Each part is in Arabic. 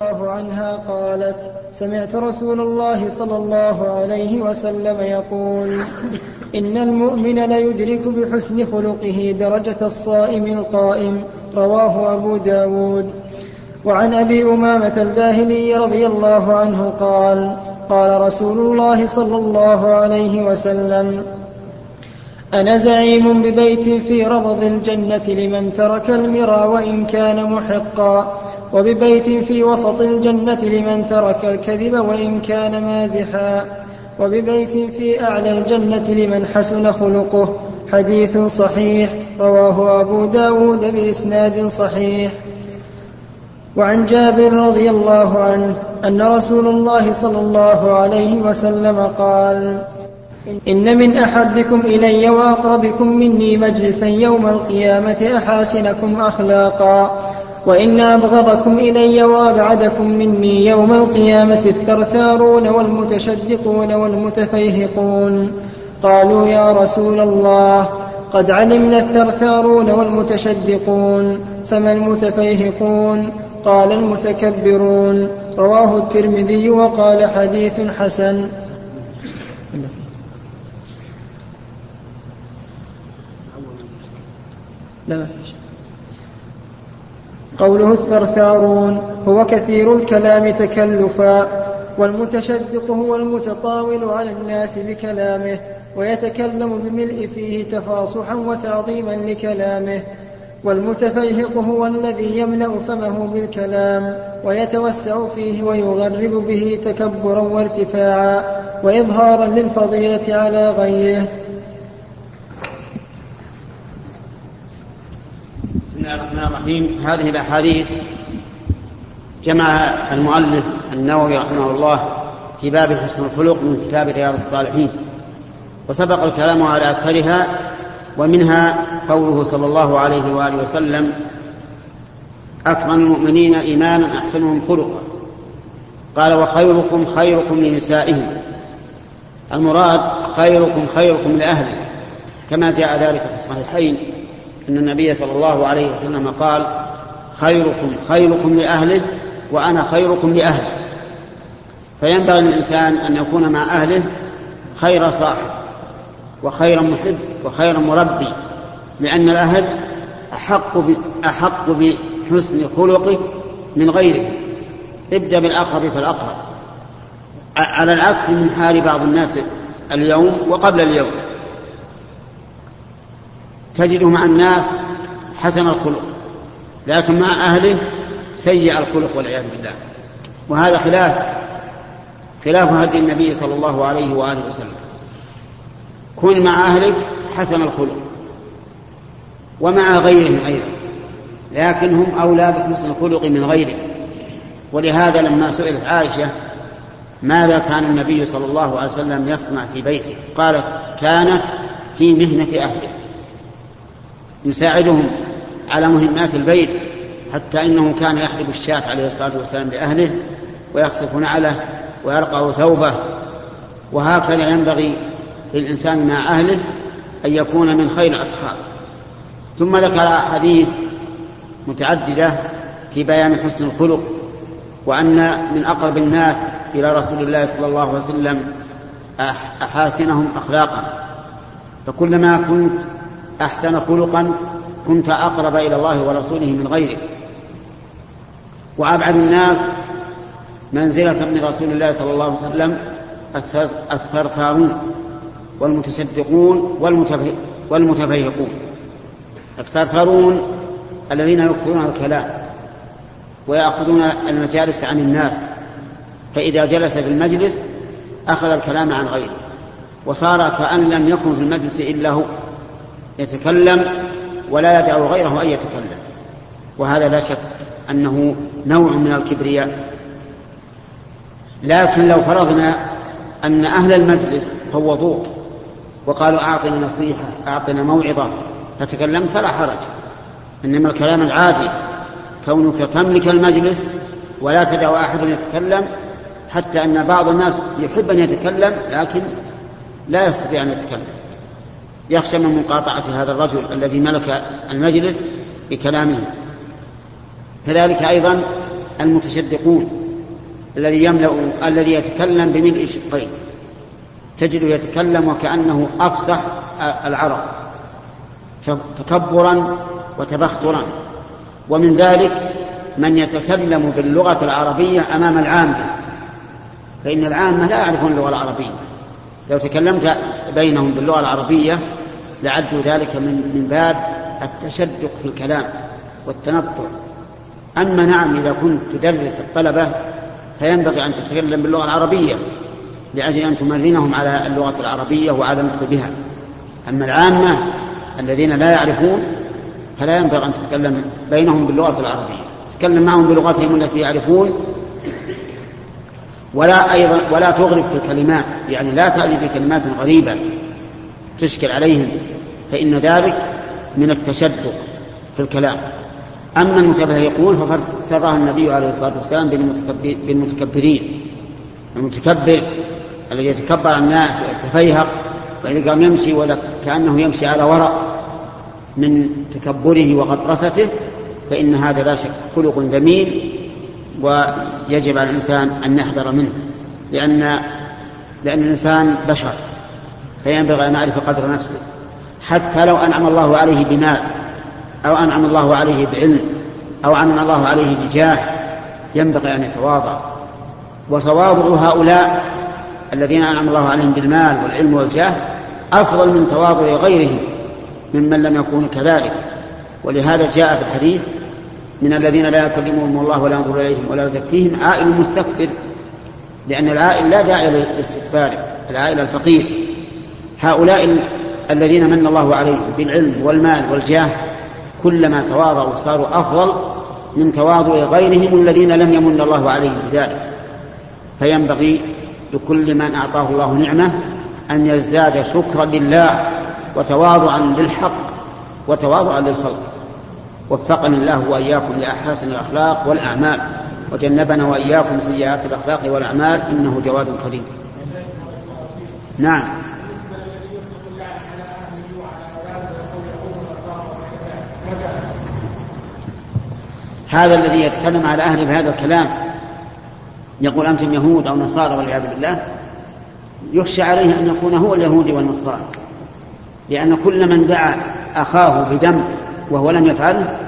الله عنها قالت سمعت رسول الله صلى الله عليه وسلم يقول إن المؤمن ليدرك بحسن خلقه درجة الصائم القائم رواه أبو داود. وعن أبي أمامة الباهلي رضي الله عنه قال قال رسول الله صلى الله عليه وسلم أنا زعيم ببيت في ربض الجنة لمن ترك المرى وإن كان محقا. وببيت في وسط الجنة لمن ترك الكذب وإن كان مازحا. وببيت في أعلى الجنة لمن حسن خلقه. حديث صحيح رواه أبو داود بإسناد صحيح. وعن جابر رضي الله عنه أن رسول الله صلى الله عليه وسلم قال إن من أحبكم إلي وأقربكم مني مجلسا يوم القيامة أحاسنكم أخلاقا. وإن أبغضكم إلي وأبعدكم مني يوم القيامة الثرثارون والمتشدقون والمتفيهقون. قالوا يا رسول الله قد علمنا الثرثارون والمتشدقون فما المتفيهقون؟ قال المتكبرون. رواه الترمذي وقال حديث حسن. لا ما فيش. قوله الثرثارون هو كثير الكلام تكلفا والمتشدق هو المتطاول على الناس بكلامه ويتكلم بملء فيه تفاصحا وتعظيما لكلامه والمتفيهق هو الذي يملأ فمه بالكلام ويتوسع فيه ويغرب به تكبرا وارتفاعا وإظهارا للفضيلة على غيره الله الرحمن الرحيم. هذه الأحاديث جمع المؤلف النووي رحمه الله في باب حسن الخلق من كتاب رياض الصالحين وسبق الكلام على أكثرها ومنها قوله صلى الله عليه وآله وسلم أكرم المؤمنين إيمانا أحسنهم خلقا. قال وخيركم خيركم لنسائهم. المراد خيركم خيركم لأهله كما جاء ذلك في الصحيحين. أن النبي صلى الله عليه وسلم قال خيركم خيركم لأهله وأنا خيركم لأهله فينبغي للإنسان أن يكون مع أهله خير صاحب وخير محب وخير مربي لأن الأهل أحق أحق بحسن خلقك من غيره ابدأ بالأقرب فالأقرب. على العكس من حال بعض الناس اليوم وقبل اليوم. تجده مع الناس حسن الخلق لكن مع أهله سيء الخلق والعياذ بالله. وهذا خلاف خلاف هدي النبي صلى الله عليه وآله وسلم. كن مع أهلك حسن الخلق ومع غيرهم أيضا لكن هم أولى بحسن الخلق من غيره. ولهذا لما سئلت عائشة ماذا كان النبي صلى الله عليه وسلم يصنع في بيته؟ قالت كان في مهنة أهله. يساعدهم على مهمات البيت حتى إنه كان يحلب الشاة عليه الصلاة والسلام لأهله ويخصف نعله ويرقع ثوبه. وهكذا ينبغي للإنسان مع أهله أن يكون من خير الاصحاب ثم ذكر احاديث متعددة في بيان حسن الخلق وأن من أقرب الناس إلى رسول الله صلى الله عليه وسلم أحاسنهم أخلاقا. فكلما كنت أحسن خلقا كنت أقرب إلى الله ورسوله من غيرك وأبعد الناس منزلة من رسول الله صلى الله عليه وسلم الثرثارون والمتصدقون والمتفيهقون الثرثارون الذين يكثرون الكلام ويأخذون المجالس عن الناس. فإذا جلس في المجلس أخذ الكلام عن غيره. وصار كأن لم يكن في المجلس إلا هو. يتكلم ولا يدع غيره أن يتكلم. وهذا لا شك أنه نوع من الكبرياء. لكن لو فرضنا أن أهل المجلس فوضوك وقالوا أعطنا نصيحة أعطنا موعظة فتكلمت فلا حرج. إنما الكلام العادي كونك تملك المجلس ولا تدع أحد يتكلم حتى أن بعض الناس يحب أن يتكلم لكن لا يستطيع أن يتكلم. يخشى من مقاطعة هذا الرجل الذي ملك المجلس بكلامه. كذلك أيضا المتشدقون الذي يملأ الذي يتكلم بملء شقين. تجده يتكلم وكأنه أفصح العرب. تكبرا وتبخترا. ومن ذلك من يتكلم باللغة العربية أمام العامة. فإن العامة لا يعرفون اللغة العربية. لو تكلمت بينهم باللغة العربية لعدوا ذلك من من باب التشدق في الكلام والتنطع. أما نعم إذا كنت تدرس الطلبة فينبغي أن تتكلم باللغة العربية لأجل أن تمرنهم على اللغة العربية وعلى النطق بها. أما العامة الذين لا يعرفون فلا ينبغي أن تتكلم بينهم باللغة العربية. تتكلم معهم بلغتهم التي يعرفون ولا أيضا ولا تغرب في الكلمات. يعني لا تأتي بكلمات غريبة. تشكل عليهم فإن ذلك من التشدق في الكلام. أما المتبهقون ففسرها النبي عليه الصلاة والسلام بالمتكبرين. المتكبر الذي يتكبر الناس ويتفيهق وإذا قام يمشي ولا كأنه يمشي على ورق من تكبره وغطرسته فإن هذا لا شك خلق ذميم ويجب على الإنسان أن يحذر منه لأن لأن الإنسان بشر. فينبغي أن يعرف قدر نفسه حتى لو أنعم الله عليه بمال أو أنعم الله عليه بعلم أو أنعم الله عليه بجاه ينبغي أن يتواضع. وتواضع هؤلاء الذين أنعم الله عليهم بالمال والعلم والجاه أفضل من تواضع غيرهم ممن لم يكونوا كذلك. ولهذا جاء في الحديث من الذين لا يكلمهم الله ولا ينظر إليهم ولا يزكيهم عائل مستكبر لأن العائل لا داعي للاستكبار العائل الفقير. هؤلاء الذين من الله عليهم بالعلم والمال والجاه كلما تواضعوا صاروا أفضل من تواضع غيرهم الذين لم يمن الله عليهم بذلك. فينبغي لكل من أعطاه الله نعمة أن يزداد شكرا لله وتواضعا للحق وتواضعا للخلق. وفقني الله وإياكم لأحسن الأخلاق والأعمال. وجنبنا وإياكم سيئات الأخلاق والأعمال. إنه جواد كريم. نعم. هذا الذي يتكلم على أهل بهذا الكلام يقول أنتم يهود أو نصارى والعياذ بالله يخشى عليه أن يكون هو اليهودي والنصراني لأن كل من دعا أخاه بدم وهو لم يفعله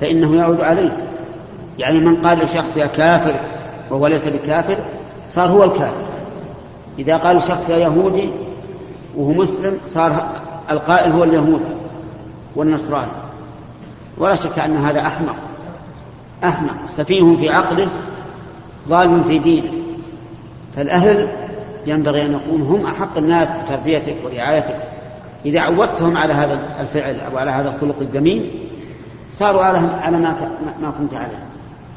فإنه يعود عليه. يعني من قال لشخص يا كافر وهو ليس بكافر صار هو الكافر. إذا قال شخص يا يهودي وهو مسلم صار القائل هو اليهود والنصراني. ولا شك أن هذا أحمق. أحمق. سفيه في عقله ضال في دينه. فالأهل ينبغي أن يكونوا هم أحق الناس بتربيتك ورعايتك إذا عودتهم على هذا الفعل أو على هذا الخلق الذميم صاروا على على ما كنت عليه.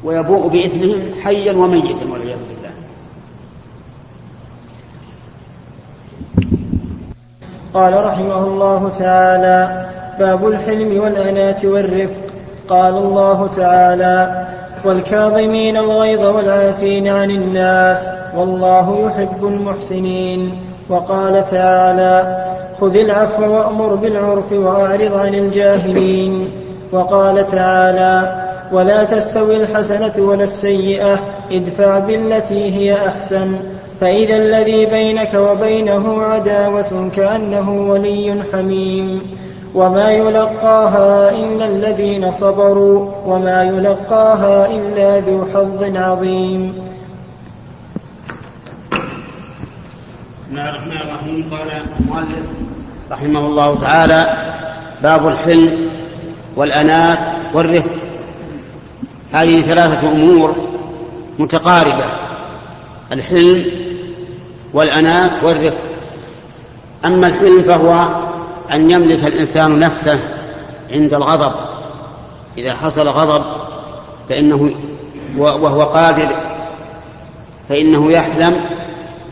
ويبوء بإثمهم حيا وميتا والعياذ بالله. قال رحمه الله تعالى باب الحلم والأناة والرفق. قال الله تعالى والكاظمين الغيظ والعافين عن الناس والله يحب المحسنين. وقال تعالى خذ العفو وأمر بالعرف وأعرض عن الجاهلين. وقال تعالى ولا تستوي الحسنة ولا السيئة ادفع بالتي هي أحسن. فإذا الذي بينك وبينه عداوة كأنه ولي حميم. وما يلقاها إلا الذين صبروا وما يلقاها إلا ذو حظ عظيم. بسم الله الرحمن الرحيم. قال المؤلف رحمه الله تعالى باب الحلم والأنات والرفق. هذه ثلاثة أمور متقاربة الحلم والأنات والرفق. أما الحلم فهو أن يملك الإنسان نفسه عند الغضب. إذا حصل غضب فإنه وهو قادر فإنه يحلم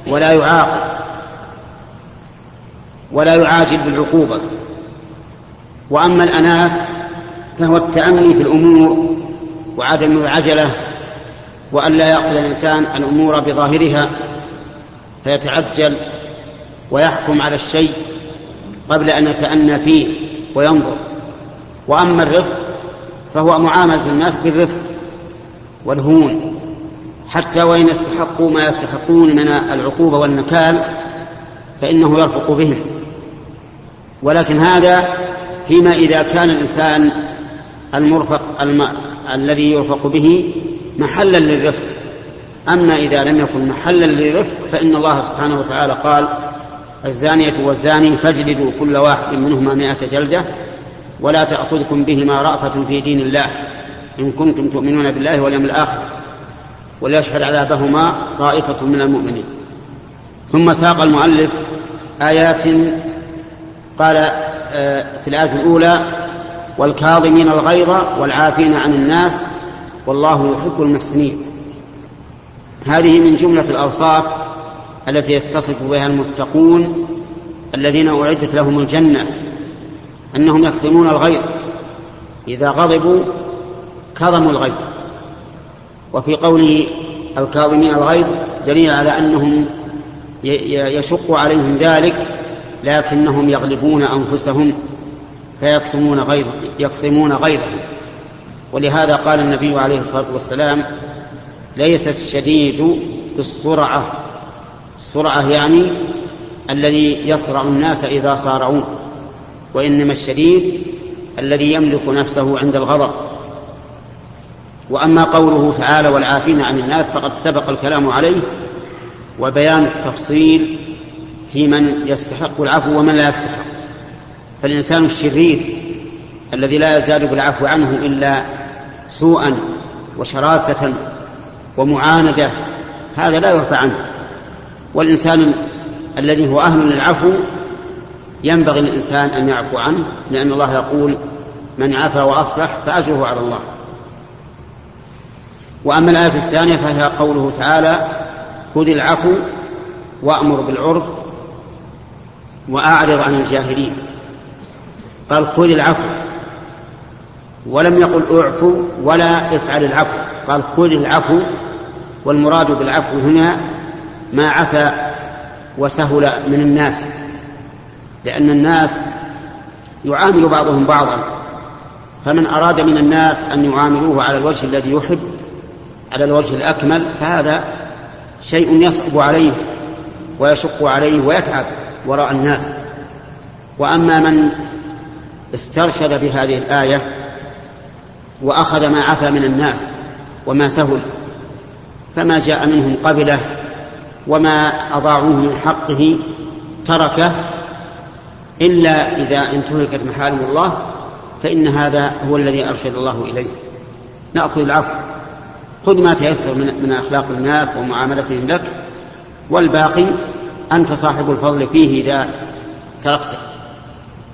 ولا يعاقب ولا يعاجل بالعقوبة. وأما الأناث فهو التأني في الأمور وعدم العجلة وأن لا يأخذ الإنسان الأمور بظاهرها فيتعجل ويحكم على الشيء قبل أن يتأنى فيه وينظر. وأما الرفق فهو معاملة الناس بالرفق والهون حتى وإن استحقوا ما يستحقون من العقوبة والنكال فإنه يرفق بهم. ولكن هذا فيما إذا كان الإنسان المرفق الم... الذي يرفق به محلا للرفق. أما إذا لم يكن محلا للرفق فإن الله سبحانه وتعالى قال الزانية والزاني فاجلدوا كل واحد منهما مائة جلدة ولا تأخذكم بهما رأفة في دين الله إن كنتم تؤمنون بالله واليوم الآخر وليشهد عذابهما طائفة من المؤمنين. ثم ساق المؤلف آيات قال آه، في الآية الأولى والكاظمين الغيظ والعافين عن الناس والله يحب المحسنين. هذه من جملة الأوصاف التي يتصف بها المتقون الذين أعدت لهم الجنة أنهم يكظمون الغيظ. إذا غضبوا كظموا الغيظ. وفي قوله الكاظمين الغيظ دليل على أنهم يشق عليهم ذلك لكنهم يغلبون أنفسهم فيكتمون غيظ يكتمون غيظهم. ولهذا قال النبي عليه الصلاة والسلام ليس الشديد بالسرعة السرعة يعني الذي يصرع الناس إذا صارعوه وإنما الشديد الذي يملك نفسه عند الغضب. وأما قوله تعالى والعافين عن الناس فقد سبق الكلام عليه وبيان التفصيل في من يستحق العفو ومن لا يستحق. فالإنسان الشرير الذي لا يزداد بالعفو عنه إلا سوءا وشراسة ومعاندة هذا لا يرفع عنه. والإنسان الذي هو أهل للعفو ينبغي للإنسان أن يعفو عنه لأن الله يقول من عفا وأصلح فأجره على الله. وأما الآية الثانية فهي قوله تعالى خذ العفو وأمر بالعرف وأعرض عن الجاهلين. قال خذ العفو. ولم يقل اعفو ولا افعل العفو. قال خذ العفو والمراد بالعفو هنا ما عفا وسهل من الناس لأن الناس يعامل بعضهم بعضا. فمن أراد من الناس أن يعاملوه على الوجه الذي يحب على الوجه الأكمل فهذا شيء يصعب عليه ويشق عليه ويتعب وراء الناس. وأما من استرشد بهذه الآية وأخذ ما عفا من الناس وما سهل فما جاء منهم قبله وما أضاعوه من حقه تركه إلا إذا انتهكت محارم الله فإن هذا هو الذي أرشد الله إليه. نأخذ العفو. خذ ما تيسر من, من أخلاق الناس ومعاملتهم لك والباقي أنت صاحب الفضل فيه إذا تركته.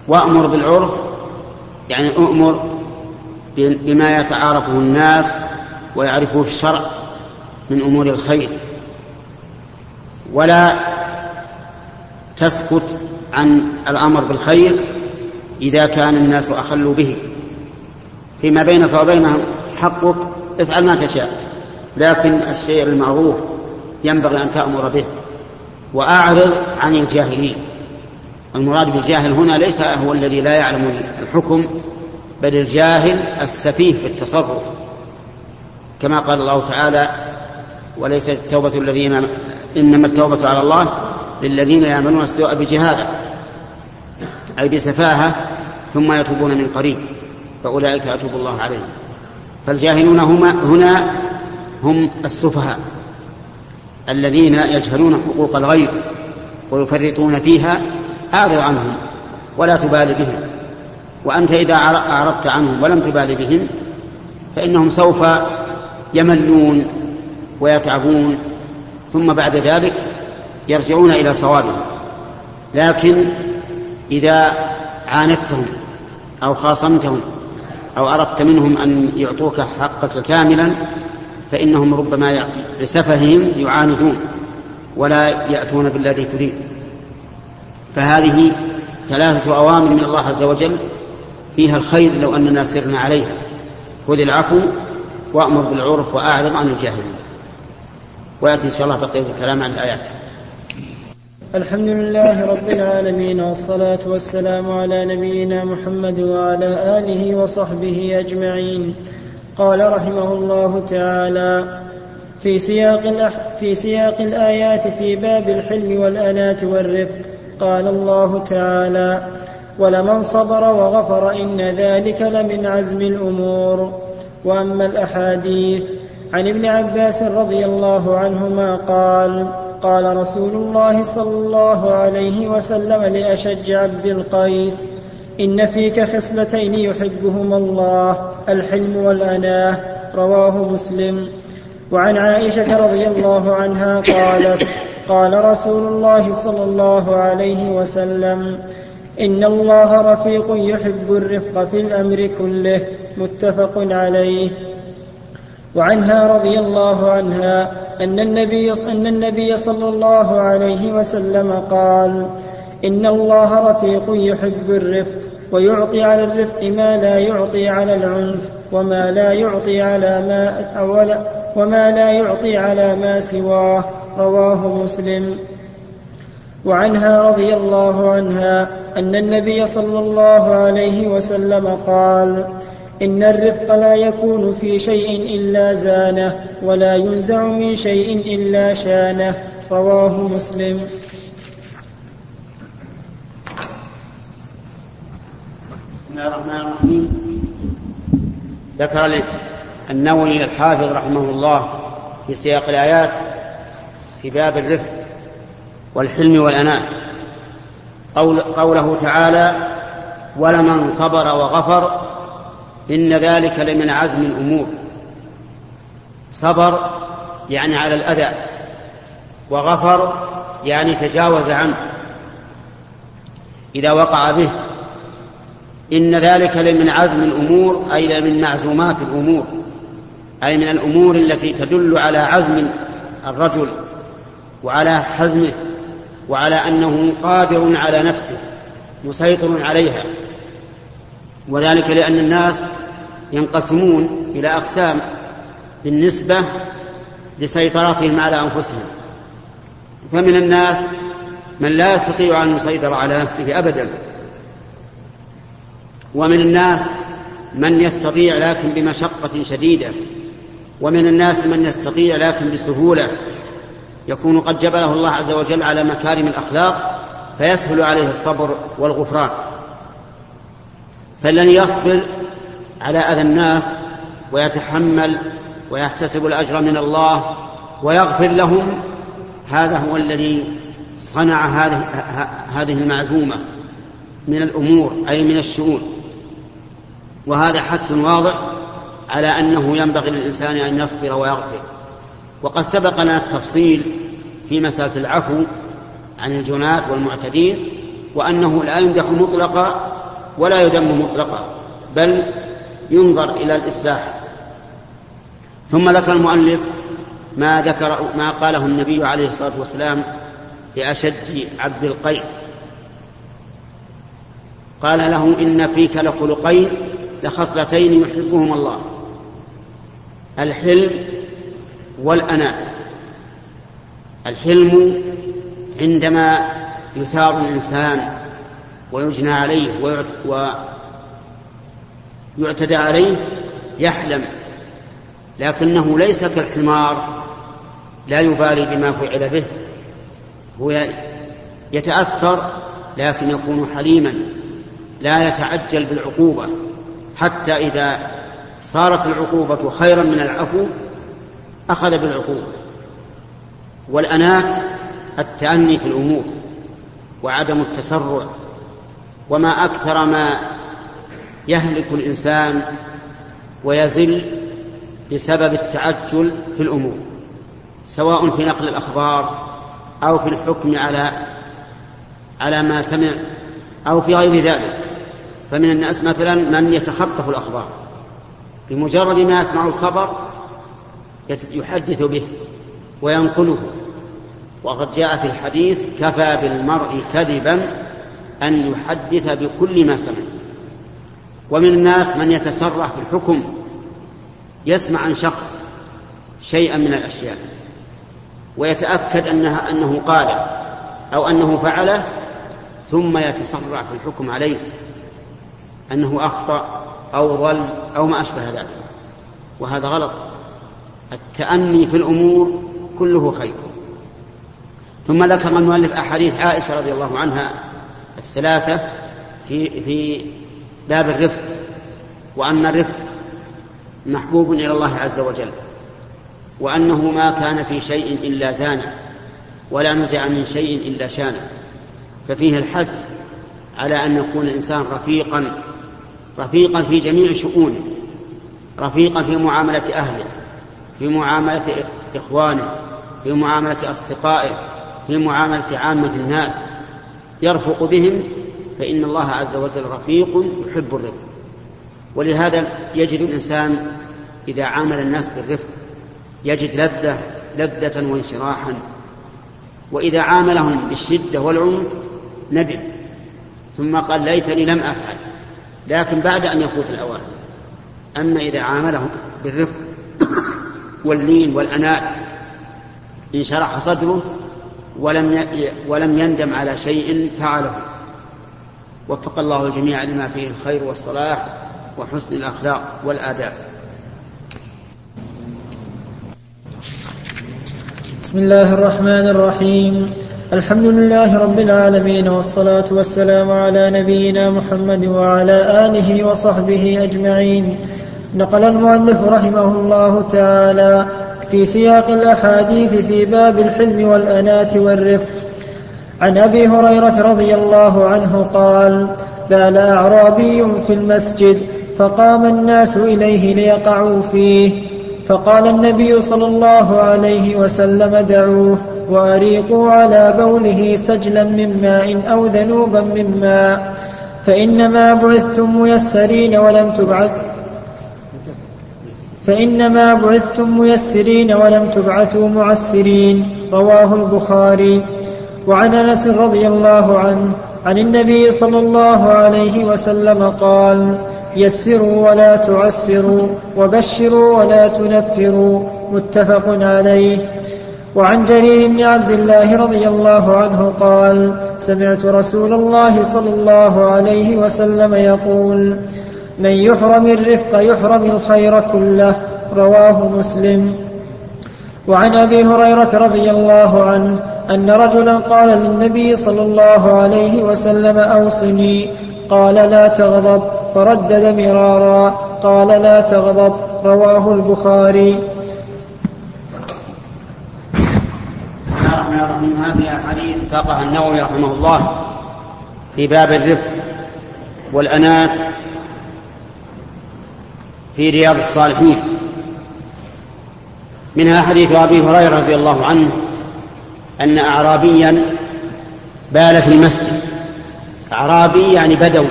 وأمر بالعرف يعني أؤمر بما يتعارفه الناس ويعرفه الشرع من أمور الخير. ولا تسكت عن الأمر بالخير إذا كان الناس أخلوا به. فيما بينك وبينهم حقك افعل ما تشاء لكن الشيء المعروف ينبغي أن تأمر به. وأعرض عن الجاهلين. المراد بالجاهل هنا ليس هو الذي لا يعلم الحكم بل الجاهل السفيه في التصرف. كما قال الله تعالى وليست التوبة الذين إنما التوبة على الله للذين يعملون السوء بجهالة أي بسفاهة ثم يتوبون من قريب فأولئك أتوب الله عليهم. فالجاهلون هما هنا هم السفهاء الذين يجهلون حقوق الغير ويفرطون فيها أعرض عنهم ولا تبالي بهم. وأنت إذا أعرضت عنهم ولم تبالي بهم فإنهم سوف يملون ويتعبون. ثم بعد ذلك يرجعون إلى صوابهم. لكن إذا عاندتهم أو خاصمتهم أو أردت منهم أن يعطوك حقك كاملا فإنهم ربما لسفههم يعاندون ولا يأتون بالذي تريد. فهذه ثلاثة أوامر من الله عز وجل فيها الخير لو أننا سرنا عليها. خذ العفو وأمر بالعرف وأعرض عن الجاهلين. ويأتي إن شاء الله بقية الكلام عن الآيات الحمد لله رب العالمين والصلاة والسلام على نبينا محمد وعلى آله وصحبه أجمعين. قال رحمه الله تعالى في سياق, الأح في سياق الآيات في باب الحلم والأناة والرفق قال الله تعالى ولمن صبر وغفر إن ذلك لمن عزم الأمور. وأما الأحاديث عن ابن عباس رضي الله عنهما قال قال رسول الله صلى الله عليه وسلم لأشج عبد القيس إن فيك خصلتين يحبهما الله الحلم والأناة رواه مسلم. وعن عائشة رضي الله عنها قالت قال رسول الله صلى الله عليه وسلم إن الله رفيق يحب الرفق في الأمر كله متفق عليه. وعنها رضي الله عنها أن النبي, أن النبي صلى الله عليه وسلم قال إن الله رفيق يحب الرفق ويعطي على الرفق ما لا يعطي على العنف وما لا يعطي على ما وما لا يعطي على ما سواه رواه مسلم. وعنها رضي الله عنها أن النبي صلى الله عليه وسلم قال إن الرفق لا يكون في شيء إلا زانه ولا ينزع من شيء إلا شانه. رواه مسلم. بسم الله الرحمن الرحيم. ذكر النووي الحافظ رحمه الله في سياق الآيات في باب الرفق والحلم والأنات. قول قوله تعالى ولمن صبر وغفر إن ذلك لمن عزم الأمور. صبر يعني على الأذى وغفر يعني تجاوز عنه. إذا وقع به إن ذلك لمن عزم الأمور أي من معزومات الأمور أي من الأمور التي تدل على عزم الرجل وعلى حزمه وعلى أنه قادر على نفسه مسيطر عليها. وذلك لأن الناس ينقسمون إلى أقسام بالنسبة لسيطرتهم على أنفسهم. فمن الناس من لا يستطيع أن يسيطر على نفسه أبدا. ومن الناس من يستطيع لكن بمشقة شديدة. ومن الناس من يستطيع لكن بسهولة. يكون قد جبله الله عز وجل على مكارم الأخلاق فيسهل عليه الصبر والغفران. فالذي يصبر على أذى الناس ويتحمل ويحتسب الأجر من الله ويغفر لهم هذا هو الذي صنع هذه هذه المعزومة من الأمور أي من الشؤون. وهذا حث واضح على أنه ينبغي للإنسان أن يصبر ويغفر. وقد سبق لنا التفصيل في مسألة العفو عن الجنات والمعتدين وأنه لا يمدح مطلقا ولا يذم مطلقا بل ينظر إلى الإصلاح. ثم ذكر المؤلف ما ذكر ما قاله النبي عليه الصلاة والسلام لأشج عبد القيس. قال له إن فيك لخلقين لخصلتين يحبهما الله. الحلم والأنات الحلم عندما يثار الإنسان ويجنى عليه ويعتدى عليه يحلم لكنه ليس كالحمار لا يبالي بما فعل به هو يتأثر لكن يكون حليما لا يتعجل بالعقوبة حتى إذا صارت العقوبة خيرا من العفو أخذ بالعقوبة. والأنات التأني في الأمور وعدم التسرع وما أكثر ما يهلك الإنسان ويزل بسبب التعجل في الأمور سواء في نقل الأخبار أو في الحكم على على ما سمع أو في غير ذلك. فمن الناس مثلا من يتخطف الأخبار بمجرد ما يسمع الخبر يحدث به وينقله. وقد جاء في الحديث كفى بالمرء كذبا أن يحدث بكل ما سمع. ومن الناس من يتسرع في الحكم يسمع عن شخص شيئا من الأشياء ويتأكد أنها أنه قاله أو أنه فعله ثم يتسرع في الحكم عليه أنه أخطأ أو ضل أو ما أشبه ذلك. وهذا غلط. التأني في الأمور كله خير. ثم ذكر المؤلف أحاديث عائشة رضي الله عنها الثلاثة في في باب الرفق وأن الرفق محبوب إلى الله عز وجل وأنه ما كان في شيء إلا زانه ولا نزع من شيء إلا شانه. ففيه الحث على أن يكون الإنسان رفيقا رفيقا في جميع شؤونه رفيقا في معاملة أهله في معاملة إخوانه في معاملة أصدقائه في معاملة عامة الناس. يرفق بهم فإن الله عز وجل رفيق يحب الرفق. ولهذا يجد الإنسان إذا عامل الناس بالرفق يجد لذة لذة وانشراحا. وإذا عاملهم بالشدة والعنف ندم ثم قال ليتني لم أفعل لكن بعد أن يفوت الأوان. أما إذا عاملهم بالرفق واللين والأنات انشرح صدره ولم ولم يندم على شيء فعله. وفق الله الجميع لما فيه الخير والصلاح وحسن الأخلاق والآداب. بسم الله الرحمن الرحيم. الحمد لله رب العالمين والصلاة والسلام على نبينا محمد وعلى آله وصحبه أجمعين. نقل المؤلف رحمه الله تعالى في سياق الأحاديث في باب الحلم والأناة والرفق. عن أبي هريرة رضي الله عنه قال بال أعرابي في المسجد فقام الناس إليه ليقعوا فيه فقال النبي صلى الله عليه وسلم دعوه وأريقوا على بوله سجلا من ماء أو ذنوبا من ماء فإنما بعثتم ميسرين ولم تبعث فإنما بعثتم ميسرين ولم تبعثوا معسرين رواه البخاري. وعن أنس رضي الله عنه عن النبي صلى الله عليه وسلم قال يسروا ولا تعسروا وبشروا ولا تنفروا متفق عليه. وعن جرير بن عبد الله رضي الله عنه قال سمعت رسول الله صلى الله عليه وسلم يقول من يحرم الرفق يحرم الخير كله رواه مسلم. وعن أبي هريرة رضي الله عنه أن رجلا قال للنبي صلى الله عليه وسلم أوصني. قال لا تغضب. فردد مرارا. قال لا تغضب. رواه البخاري. الرحمن الرحيم هذه احاديث ساقها النووي رحمه الله في باب الرفق والأنات في رياض الصالحين. منها حديث أبي هريرة رضي الله عنه أن اعرابيا بال في المسجد. أعرابي يعني بدوي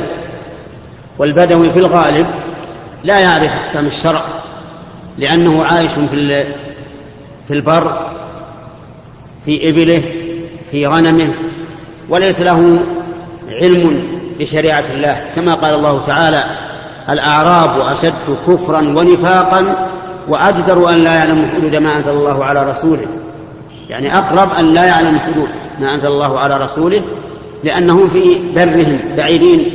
والبدوي في الغالب لا يعرف أحكام الشرع لأنه عايش في في البر في إبله في غنمه وليس له علم بشريعة الله. كما قال الله تعالى الأعراب أشد كفرا ونفاقا وأجدر أن لا يعلموا حدود ما أنزل الله على رسوله. يعني أقرب أن لا يعلموا حدود ما أنزل الله على رسوله لانهم في برهم بعيدين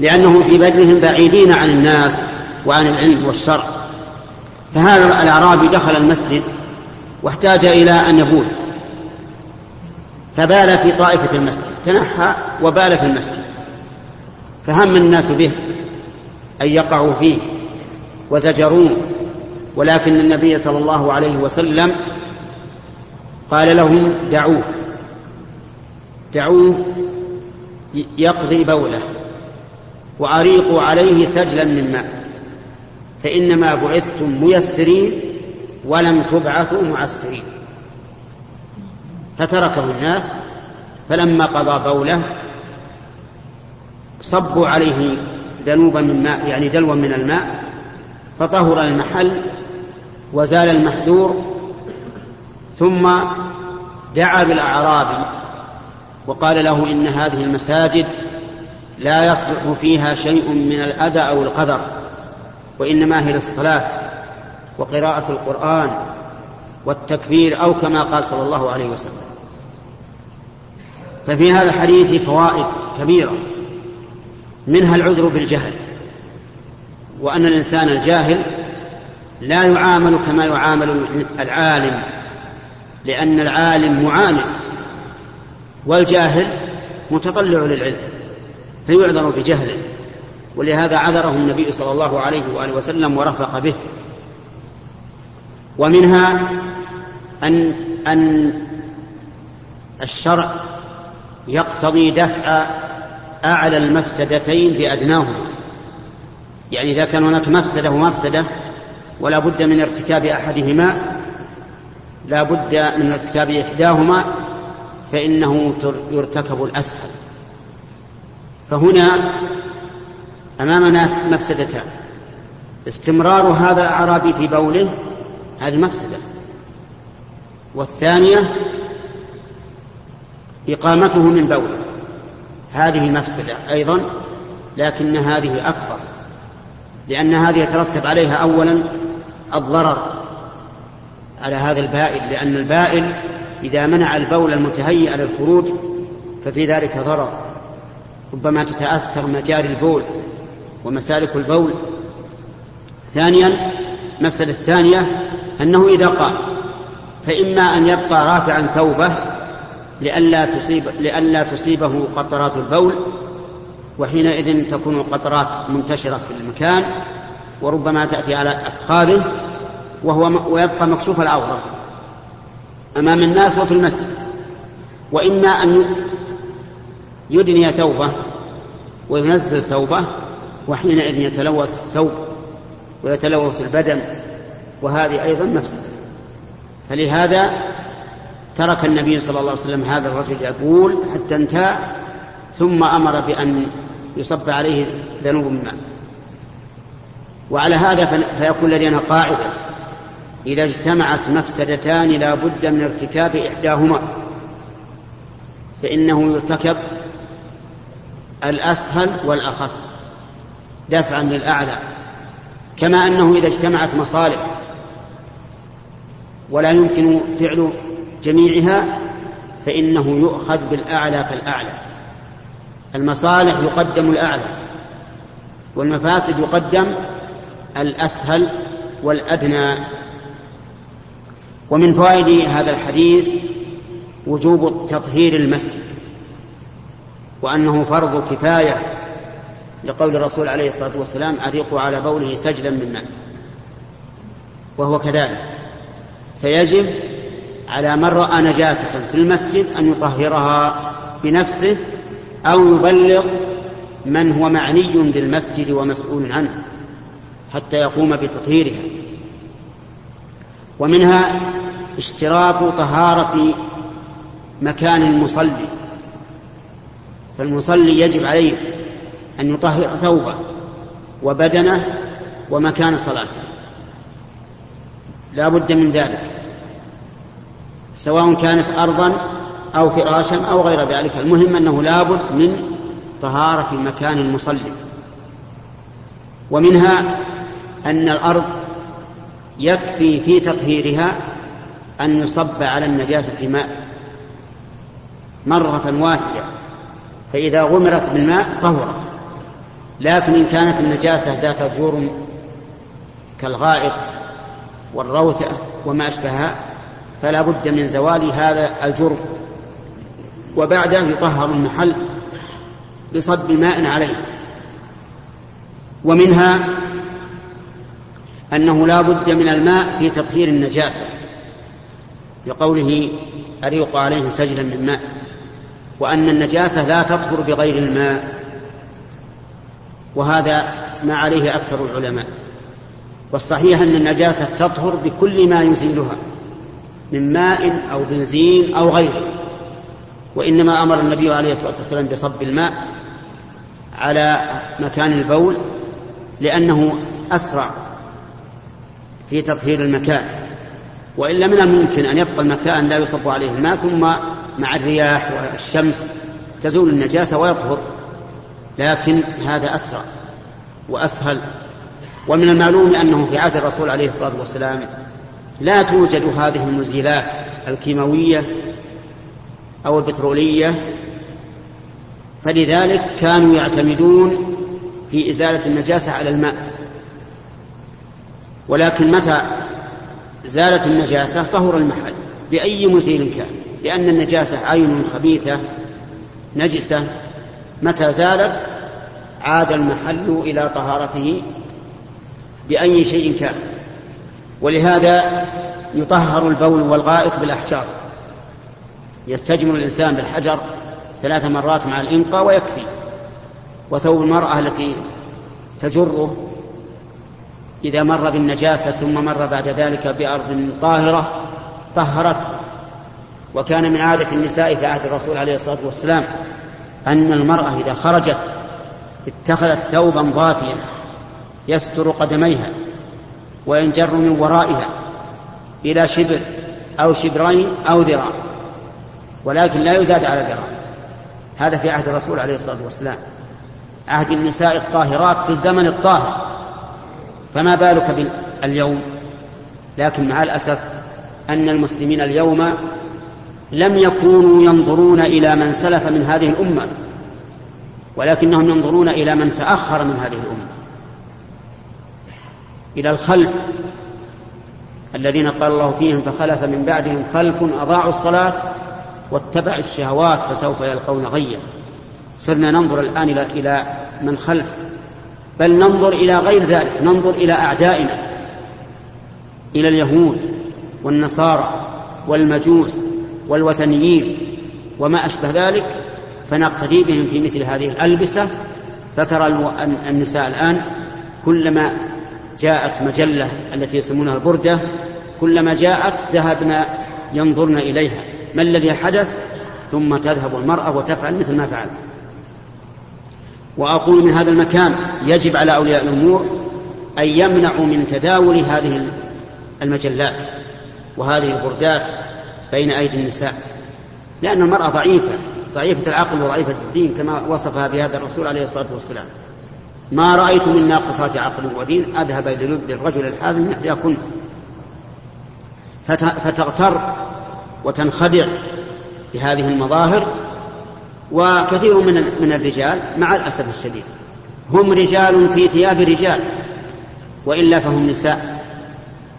لأنهم في بدنهم بعيدين عن الناس وعن العلم والشرع. فهذا الأعرابي دخل المسجد واحتاج إلى أن يبول فبال في طائفة المسجد تنحى وبال في المسجد فهم الناس به أن يقعوا فيه وزجروه ولكن النبي صلى الله عليه وسلم قال لهم دعوه. دعوه يقضي بوله. وأريقوا عليه سجلا من ماء. فإنما بعثتم ميسرين ولم تبعثوا معسرين. فتركه الناس. فلما قضى بوله صبوا عليه ذنوبا من ماء يعني دلوا من الماء. فطهر المحل وزال المحذور ثم دعا بالأعرابي وقال له إن هذه المساجد لا يصلح فيها شيء من الأذى أو القدر وإنما هي للصلاة وقراءة القرآن والتكبير أو كما قال صلى الله عليه وسلم. ففي هذا الحديث فوائد كبيرة منها العذر بالجهل وأن الإنسان الجاهل لا يعامل كما يعامل العالم لأن العالم معاند والجاهل متطلع للعلم فيعذر بجهله ولهذا عذره النبي صلى الله عليه وآله وسلم ورفق به. ومنها أن أن الشرع يقتضي دفع أعلى المفسدتين بأدناهما يعني إذا كان هناك مفسدة ومفسدة ولا بد من ارتكاب أحدهما لا بد من ارتكاب إحداهما فإنه يرتكب الأسهل. فهنا أمامنا مفسدتان. استمرار هذا الأعرابي في بوله هذه مفسدة. والثانية إقامته من بوله. هذه مفسدة أيضا لكن هذه أكبر. لأن هذه يترتب عليها أولا الضرر. على هذا البائل لأن البائل إذا منع البول المتهيئ للخروج ففي ذلك ضرر. ربما تتأثر مجاري البول ومسالك البول. ثانيا مفسدة الثانية أنه إذا قام فإما أن يبقى رافعا ثوبه لئلا تصيب لئلا تصيبه قطرات البول وحينئذ تكون القطرات منتشرة في المكان وربما تأتي على أفخاذه وهو ويبقى مكشوف العورة. أمام الناس وفي المسجد. وإما أن يدني ثوبه وينزل ثوبه وحينئذ يتلوث الثوب ويتلوث البدن وهذه أيضا مفسدة. فلهذا ترك النبي صلى الله عليه وسلم هذا الرجل يقول حتى انتهى ثم أمر بأن يصب عليه ذنوب من ماء وعلى هذا فيكون لدينا قاعدة إذا اجتمعت مفسدتان لا بد من ارتكاب إحداهما فإنه يرتكب الأسهل والأخف دفعا للأعلى. كما أنه إذا اجتمعت مصالح ولا يمكن فعل جميعها فإنه يؤخذ بالأعلى فالأعلى المصالح يقدم الأعلى والمفاسد يقدم الأسهل والأدنى. ومن فوائد هذا الحديث وجوب تطهير المسجد وأنه فرض كفاية لقول الرسول عليه الصلاة والسلام أريقوا على بوله سجلا من ماء. وهو كذلك. فيجب على من رأى نجاسة في المسجد أن يطهرها بنفسه أو يبلغ من هو معني بالمسجد ومسؤول عنه حتى يقوم بتطهيرها. ومنها اشتراط طهارة مكان المصلي فالمصلي يجب عليه أن يطهر ثوبه وبدنه ومكان صلاته. لا بد من ذلك سواء كانت أرضا أو فراشا أو غير ذلك. المهم أنه لا بد من طهارة مكان المصلي. ومنها أن الأرض يكفي في تطهيرها أن يصب على النجاسة ماء مرة واحدة فإذا غمرت بالماء طهرت. لكن إن كانت النجاسة ذات جور كالغائط والروثة وما أشبهها فلا بد من زوال هذا الجرم وبعده يطهر المحل بصب ماء عليه. ومنها أنه لا بد من الماء في تطهير النجاسة. لقوله أريق عليه سجلا من ماء وأن النجاسة لا تطهر بغير الماء وهذا ما عليه أكثر العلماء. والصحيح أن النجاسة تطهر بكل ما يزيلها من ماء أو بنزين أو غيره وإنما أمر النبي عليه الصلاة والسلام بصب الماء على مكان البول لأنه أسرع في تطهير المكان. وإلا من الممكن أن يبقى المكان لا يصب عليه الماء ثم مع الرياح والشمس تزول النجاسة ويطهر. لكن هذا أسرع وأسهل. ومن المعلوم أنه في عهد الرسول عليه الصلاة والسلام لا توجد هذه المزيلات الكيماوية أو البترولية فلذلك كانوا يعتمدون في إزالة النجاسة على الماء. ولكن متى زالت النجاسة طهر المحل بأي مزيل كان لأن النجاسة عين خبيثة نجسة. متى زالت؟ عاد المحل إلى طهارته بأي شيء كان. ولهذا يطهر البول والغائط بالأحجار. يستجمر الإنسان بالحجر ثلاث مرات مع الإنقاء ويكفي وثوب المرأة التي تجره إذا مر بالنجاسة ثم مر بعد ذلك بأرض طاهرة طهرته. وكان من عادة النساء في عهد الرسول عليه الصلاة والسلام أن المرأة إذا خرجت اتخذت ثوبا ضافيا يستر قدميها وينجر من ورائها إلى شبر أو شبرين أو ذراع ولكن لا يزاد على ذراع. هذا في عهد الرسول عليه الصلاة والسلام. عهد النساء الطاهرات في الزمن الطاهر. فما بالك باليوم؟ لكن مع الأسف أن المسلمين اليوم لم يكونوا ينظرون إلى من سلف من هذه الأمة ولكنهم ينظرون إلى من تأخر من هذه الأمة إلى الخلف الذين قال الله فيهم فخلف من بعدهم خلف أضاعوا الصلاة واتبعوا الشهوات فسوف يلقون غيا. صرنا ننظر الآن إلى من خلف بل ننظر إلى غير ذلك ننظر إلى أعدائنا إلى اليهود والنصارى والمجوس والوثنيين وما أشبه ذلك فنقتدي بهم في مثل هذه الألبسة. فترى النساء الآن كلما جاءت مجلة التي يسمونها البردة كلما جاءت ذهبنا ينظرن إليها ما الذي حدث؟ ثم تذهب المرأة وتفعل مثل ما فعل وأقول من هذا المكان يجب على أولياء الأمور أن يمنعوا من تداول هذه المجلات وهذه البردات بين أيدي النساء لأن المرأة ضعيفة ضعيفة العقل وضعيفة الدين كما وصفها بهذا الرسول عليه الصلاة والسلام. ما رأيت من ناقصات عقل ودين أذهب للب الرجل الحازم إحداكن فتغتر وتنخدع بهذه المظاهر وكثير من من الرجال مع الأسف الشديد. هم رجال في ثياب رجال وإلا فهم نساء.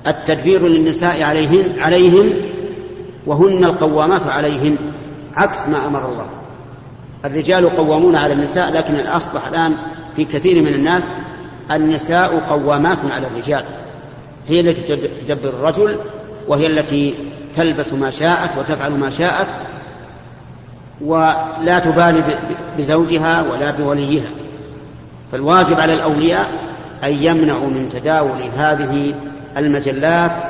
التدبير للنساء عليهن عليهم وهن القوامات عليهن عكس ما أمر الله. الرجال قوامون على النساء لكن أصبح الآن في كثير من الناس النساء قوامات على الرجال. هي التي تدبر الرجل وهي التي تلبس ما شاءت وتفعل ما شاءت ولا تبالي بزوجها ولا بوليها. فالواجب على الأولياء أن يمنعوا من تداول هذه المجلات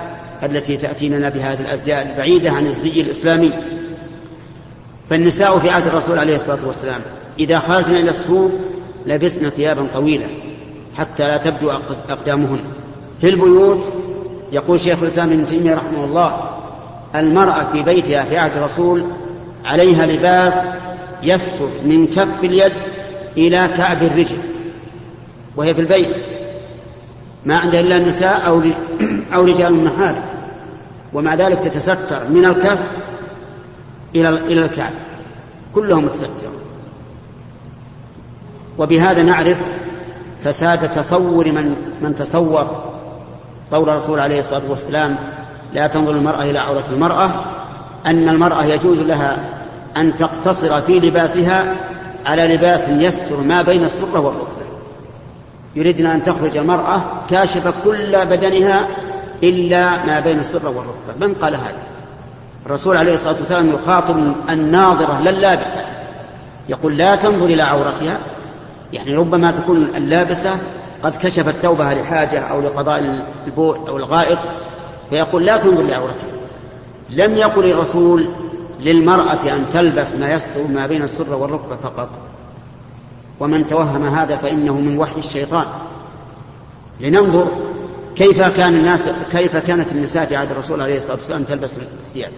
التي تأتي لنا بهذه الأزياء البعيدة عن الزي الإسلامي. فالنساء في عهد الرسول عليه الصلاة والسلام إذا خرجن إلى السوق لبسن ثيابا طويلة حتى لا تبدو أقدامهن. في البيوت يقول شيخ الإسلام ابن تيمية رحمه الله المرأة في بيتها في عهد الرسول عليها لباس يستر من كف اليد إلى كعب الرجل وهي في البيت ما عندها إلا النساء أو أو رجال محارم ومع ذلك تتستر من الكف إلى إلى الكعب كلهم متسترون. وبهذا نعرف فساد تصور من من تصور قول الرسول عليه الصلاة والسلام لا تنظر المرأة إلى عورة المرأة أن المرأة يجوز لها أن تقتصر في لباسها على لباس يستر ما بين السرة والركبة. يريدنا أن تخرج المرأة كاشفه كل بدنها إلا ما بين السرة والركبة. من قال هذا؟ الرسول عليه الصلاة والسلام يخاطب الناظرة لا اللابسه يقول لا تنظر إلى عورتها. يعني ربما تكون اللابسة قد كشفت ثوبها لحاجة أو لقضاء البوع أو الغائط. فيقول لا تنظر لعورتها لم يقل الرسول للمرأة أن تلبس ما يستر ما بين السرة والركبة فقط. ومن توهم هذا فإنه من وحي الشيطان. لننظر كيف كان الناس كيف كانت النساء في عهد الرسول عليه الصلاة والسلام تلبس الثياب.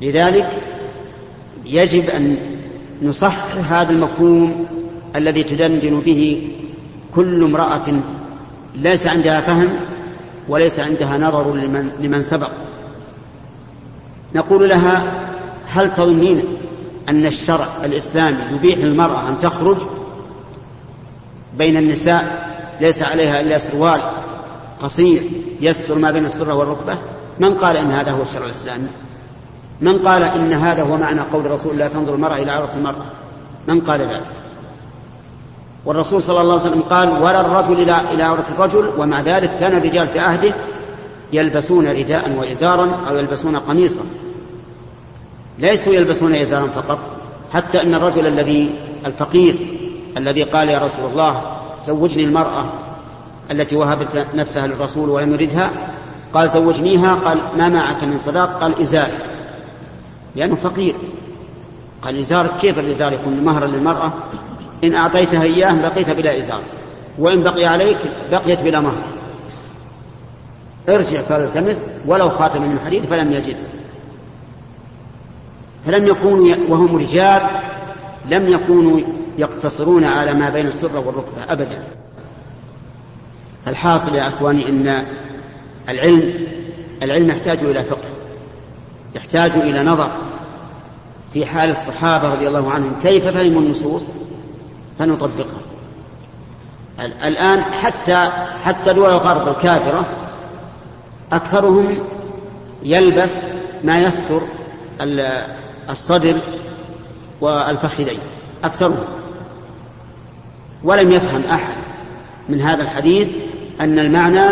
لذلك يجب أن نصحح هذا المفهوم الذي تدندن به كل امرأة ليس عندها فهم وليس عندها نظر لمن, لمن سبق. نقول لها هل تظنين أن الشرع الإسلامي يبيح للمرأة أن تخرج؟ بين النساء ليس عليها إلا سروال قصير يستر ما بين السرة والركبة. من قال إن هذا هو الشرع الإسلامي؟ من قال إن هذا هو معنى قول الرسول لا تنظر المرأة إلى عورة المرأة. من قال ذلك؟ والرسول صلى الله عليه وسلم قال ولا الرجل إلى إلى عورة الرجل ومع ذلك كان الرجال في عهده يلبسون رداء وإزارا أو يلبسون قميصا. ليسوا يلبسون إزارا فقط حتى أن الرجل الذي الفقير الذي قال يا رسول الله زوجني المرأة التي وهبت نفسها للرسول ولم يردها قال زوجنيها قال ما معك من صداق؟ قال إزار. لأنه فقير. قال إزار كيف الإزار يكون مهرا للمرأة؟ إن أعطيتها إياه بقيت بلا إزار. وإن بقي عليك بقيت بلا مهر. ارجع فالتمس ولو خاتم من حديد فلم يجد. فلم يكونوا وهم رجال لم يكونوا يقتصرون على ما بين السرة والركبة أبدا. الحاصل يا أخواني أن العلم العلم يحتاج إلى فقه يحتاج إلى نظر. في حال الصحابة رضي الله عنهم كيف فهموا النصوص؟ فنطبقها. الآن حتى حتى دول الغرب الكافرة أكثرهم يلبس ما يستر الصدر والفخذين أكثرهم. ولم يفهم أحد من هذا الحديث أن المعنى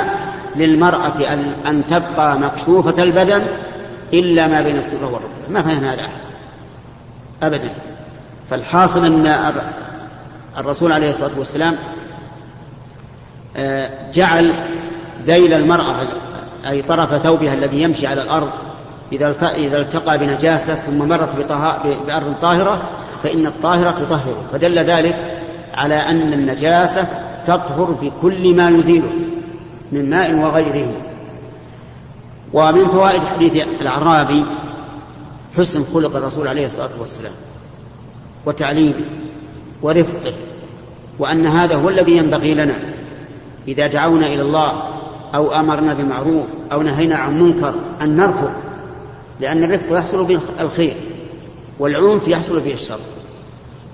للمرأة أن تبقى مكشوفة البدن إلا ما بين السرة والركبة. ما فهم هذا أحد. أبدا. فالحاصل أن الرسول عليه الصلاة والسلام آه، جعل ذيل المرأة أي طرف ثوبها الذي يمشي على الأرض إذا التقى بنجاسة ثم مرت بأرض طاهرة فإن الطاهرة تطهره فدل ذلك على أن النجاسة تطهر بكل ما يزيله من ماء وغيره. ومن فوائد حديث الأعرابي حسن خلق الرسول عليه الصلاة والسلام وتعليمه ورفقه وأن هذا هو الذي ينبغي لنا. إذا دعونا إلى الله أو أمرنا بمعروف أو نهينا عن منكر أن نرفق لأن الرفق يحصل به الخير والعنف يحصل به الشر.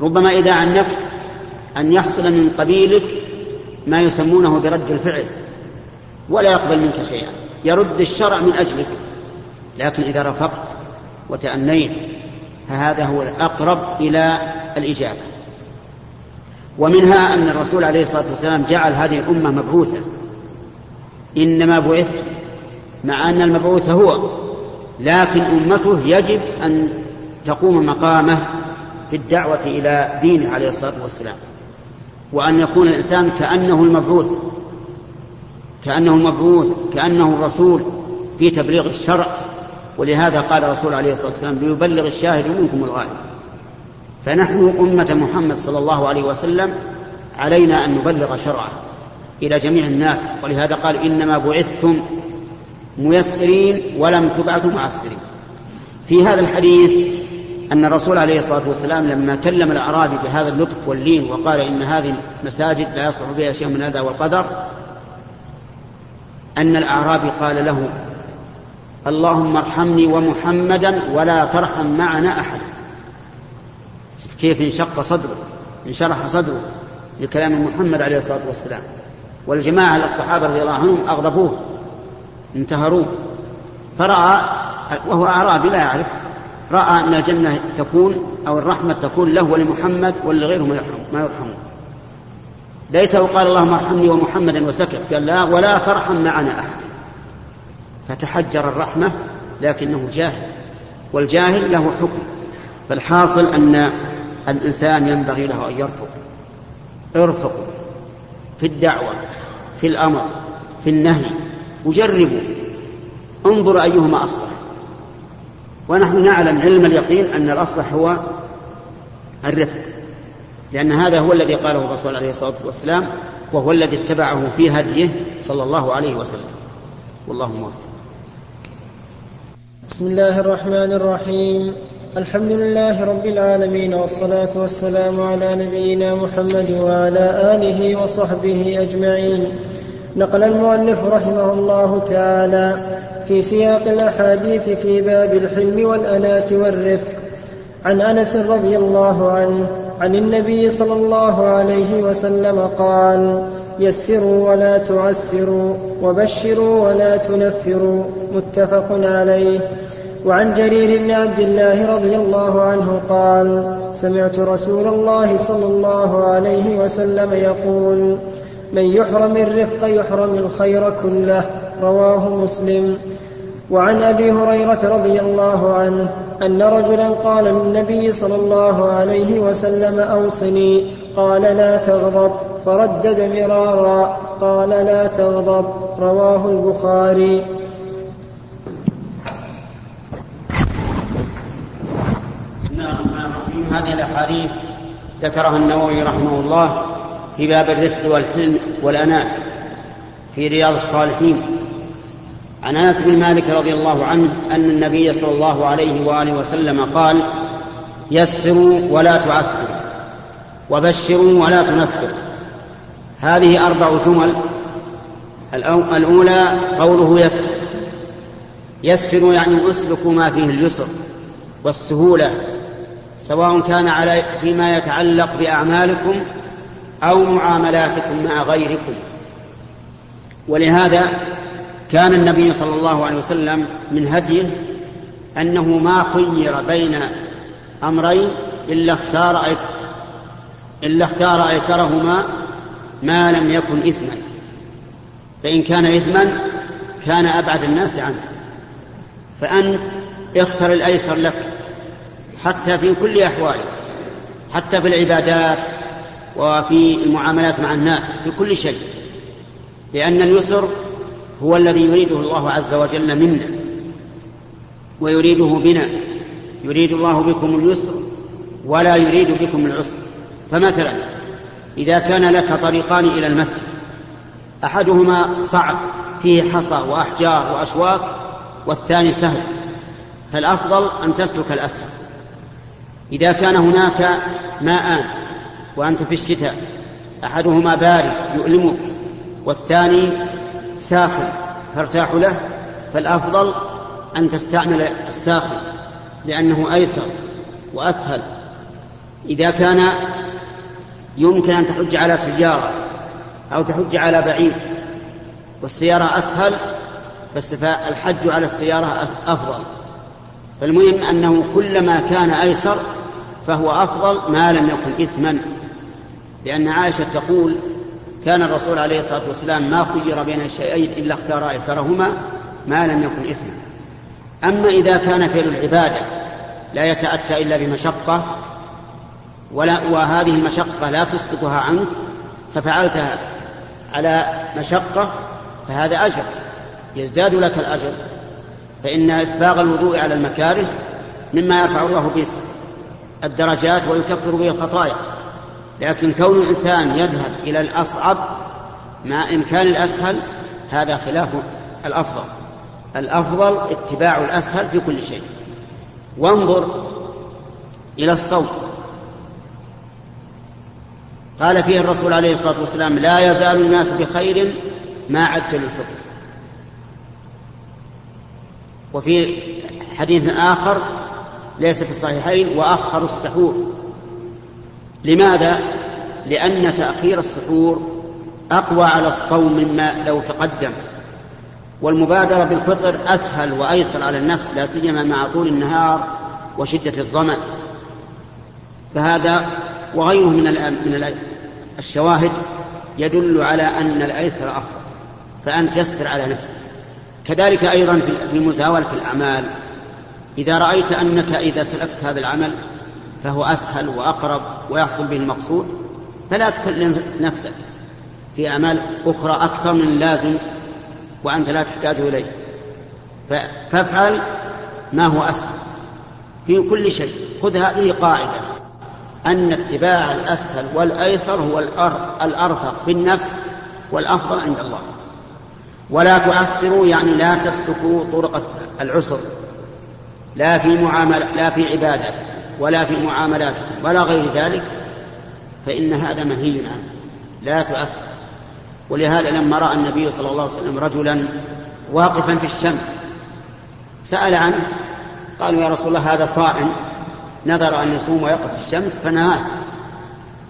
ربما إذا عنفت أن يحصل من قبيلك ما يسمونه برد الفعل ولا يقبل منك شيئا. يرد الشرع من أجلك. لكن إذا رفقت وتأنيت فهذا هو الأقرب إلى الإجابة. ومنها أن الرسول عليه الصلاة والسلام جعل هذه الأمة مبعوثة. إنما بعثت مع أن المبعوث هو لكن أمته يجب أن تقوم مقامه في الدعوة إلى دينه عليه الصلاة والسلام. وأن يكون الإنسان كأنه المبعوث كأنه المبعوث كأنه الرسول في تبليغ الشرع. ولهذا قال الرسول عليه الصلاة والسلام ليبلغ الشاهد منكم الغائب. فنحن أمة محمد صلى الله عليه وسلم علينا أن نبلغ شرعه إلى جميع الناس. ولهذا قال إنما بعثتم ميسرين ولم تبعثوا معسرين. في هذا الحديث أن الرسول عليه الصلاة والسلام لما كلم الأعرابي بهذا اللطف واللين وقال إن هذه المساجد لا يصلح بها شيء من هذا والقدر أن الأعرابي قال له اللهم ارحمني ومحمدا ولا ترحم معنا أحدا كيف انشق صدره انشرح صدره لكلام محمد عليه الصلاة والسلام. والجماعة الصحابة رضي الله عنهم أغضبوه انتهروه. فرأى وهو أعرابي لا يعرف رأى أن الجنة تكون أو الرحمة تكون له ولمحمد ولغيره ما يرحمون. ليته قال اللهم ارحمني ومحمدا وسكت قال لا ولا ترحم معنا أحد. فتحجر الرحمة لكنه جاهل والجاهل له حكم. فالحاصل أن الإنسان ينبغي له أن يرفق. ارفقوا في الدعوة في الأمر في النهي. وجربوا. انظروا أيهما أصلح. ونحن نعلم علم اليقين أن الأصلح هو الرفق. لأن هذا هو الذي قاله الرسول عليه الصلاة والسلام وهو الذي اتبعه في هديه صلى الله عليه وسلم. والله موفق. بسم الله الرحمن الرحيم. الحمد لله رب العالمين والصلاة والسلام على نبينا محمد وعلى آله وصحبه أجمعين. نقل المؤلف رحمه الله تعالى في سياق الأحاديث في باب الحلم والأناة والرفق. عن أنس رضي الله عنه عن النبي صلى الله عليه وسلم قال يسروا ولا تعسروا وبشروا ولا تنفروا. متفق عليه. وعن جرير بن عبد الله رضي الله عنه قال سمعت رسول الله صلى الله عليه وسلم يقول من يحرم الرفق يحرم الخير كله رواه مسلم. وعن أبي هريرة رضي الله عنه أن رجلا قال للنبي صلى الله عليه وسلم أوصني قال لا تغضب فردد مرارا قال لا تغضب رواه البخاري. هذه الأحاديث ذكرها النووي رحمه الله في باب الرفق والحلم والاناء في رياض الصالحين. عن أنس بن مالك رضي الله عنه أن النبي صلى الله عليه وآله وسلم قال يسروا ولا تعسروا وبشروا ولا تنفروا. هذه أربع جمل الأولى قوله يسر. يسروا يعني أسلكوا ما فيه اليسر والسهولة. سواء كان على فيما يتعلق بأعمالكم أو معاملاتكم مع غيركم. ولهذا كان النبي صلى الله عليه وسلم من هديه أنه ما خير بين أمرين إلا اختار ايسر إلا اختار أيسرهما ما لم يكن اثما. فإن كان اثما كان أبعد الناس عنه. فأنت اختر الأيسر لك. حتى في كل احوالك حتى في العبادات وفي المعاملات مع الناس في كل شيء لأن اليسر هو الذي يريده الله عز وجل منا ويريده بنا يريد الله بكم اليسر ولا يريد بكم العسر. فمثلا إذا كان لك طريقان إلى المسجد أحدهما صعب فيه حصى وأحجار وأشواك والثاني سهل فالأفضل أن تسلك الأسهل إذا كان هناك ماء وأنت في الشتاء أحدهما بارد يؤلمك والثاني ساخن ترتاح له فالأفضل أن تستعمل الساخن لأنه أيسر وأسهل. إذا كان يمكن أن تحج على سيارة أو تحج على بعيد والسيارة أسهل فالحج على السيارة أفضل. فالمهم أنه كلما كان أيسر فهو أفضل ما لم يكن إثما لأن عائشة تقول كان الرسول عليه الصلاة والسلام ما خير بين الشيئين إلا اختار أيسرهما ما لم يكن إثما. أما إذا كان فعل العبادة لا يتأتى إلا بمشقة ولا وهذه المشقة لا تسقطها عنك ففعلتها على مشقة فهذا أجر يزداد لك الأجر. فإن إسباغ الوضوء على المكاره مما يرفع الله به الدرجات ويكفر به الخطايا. لكن كون الإنسان يذهب إلى الأصعب مع إمكان الأسهل هذا خلاف الأفضل. الأفضل اتباع الأسهل في كل شيء. وانظر إلى الصوم. قال فيه الرسول عليه الصلاة والسلام لا يزال الناس بخير ما عجلوا الفطر وفي حديث آخر ليس في الصحيحين وأخروا السحور. لماذا؟ لأن تأخير السحور أقوى على الصوم مما لو تقدم. والمبادرة بالفطر أسهل وأيسر على النفس لا سيما مع طول النهار وشدة الظمأ فهذا وغيره من من الشواهد يدل على أن الأيسر أفضل فأنت يسر على نفسك. كذلك أيضا في مزاولة الأعمال. إذا رأيت أنك إذا سلكت هذا العمل فهو أسهل وأقرب ويحصل به المقصود فلا تكلم نفسك في أعمال أخرى أكثر من اللازم وأنت لا تحتاج إليه. فافعل ما هو أسهل. في كل شيء. خذ هذه قاعدة. أن اتباع الأسهل والأيسر هو الأرفق في النفس والأفضل عند الله. ولا تعسروا يعني لا تسلكوا طرق العسر. لا في معاملة لا في عبادة ولا في معاملاتكم ولا غير ذلك فإن هذا منهي عنه لا تعسر ولهذا لما رأى النبي صلى الله عليه وسلم رجلا واقفا في الشمس سأل عنه قالوا يا رسول الله هذا صائم نذر أن يصوم ويقف في الشمس فنهاه.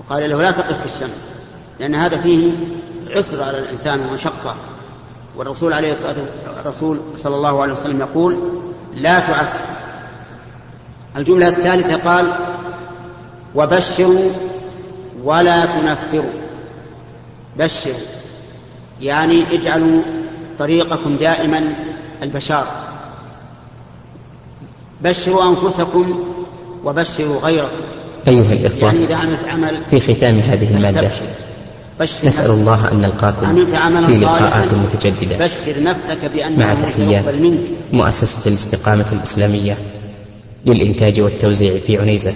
وقال له لا تقف في الشمس لأن هذا فيه عسر على الإنسان ومشقة والرسول عليه الصلاة الرسول صلى الله عليه وسلم يقول لا تعسر. الجملة الثالثة قال وبشروا ولا تنفروا. بشروا يعني اجعلوا طريقكم دائما البشار. بشروا أنفسكم وبشروا غيركم. أيها الإخوة يعني إذا عملت عمل في ختام هذه المادة. بشر نسأل. الله أن نلقاكم في لقاءات متجددة بشر نفسك بأنه مع تحيات مؤسسة الاستقامة الإسلامية للإنتاج والتوزيع في عنيزة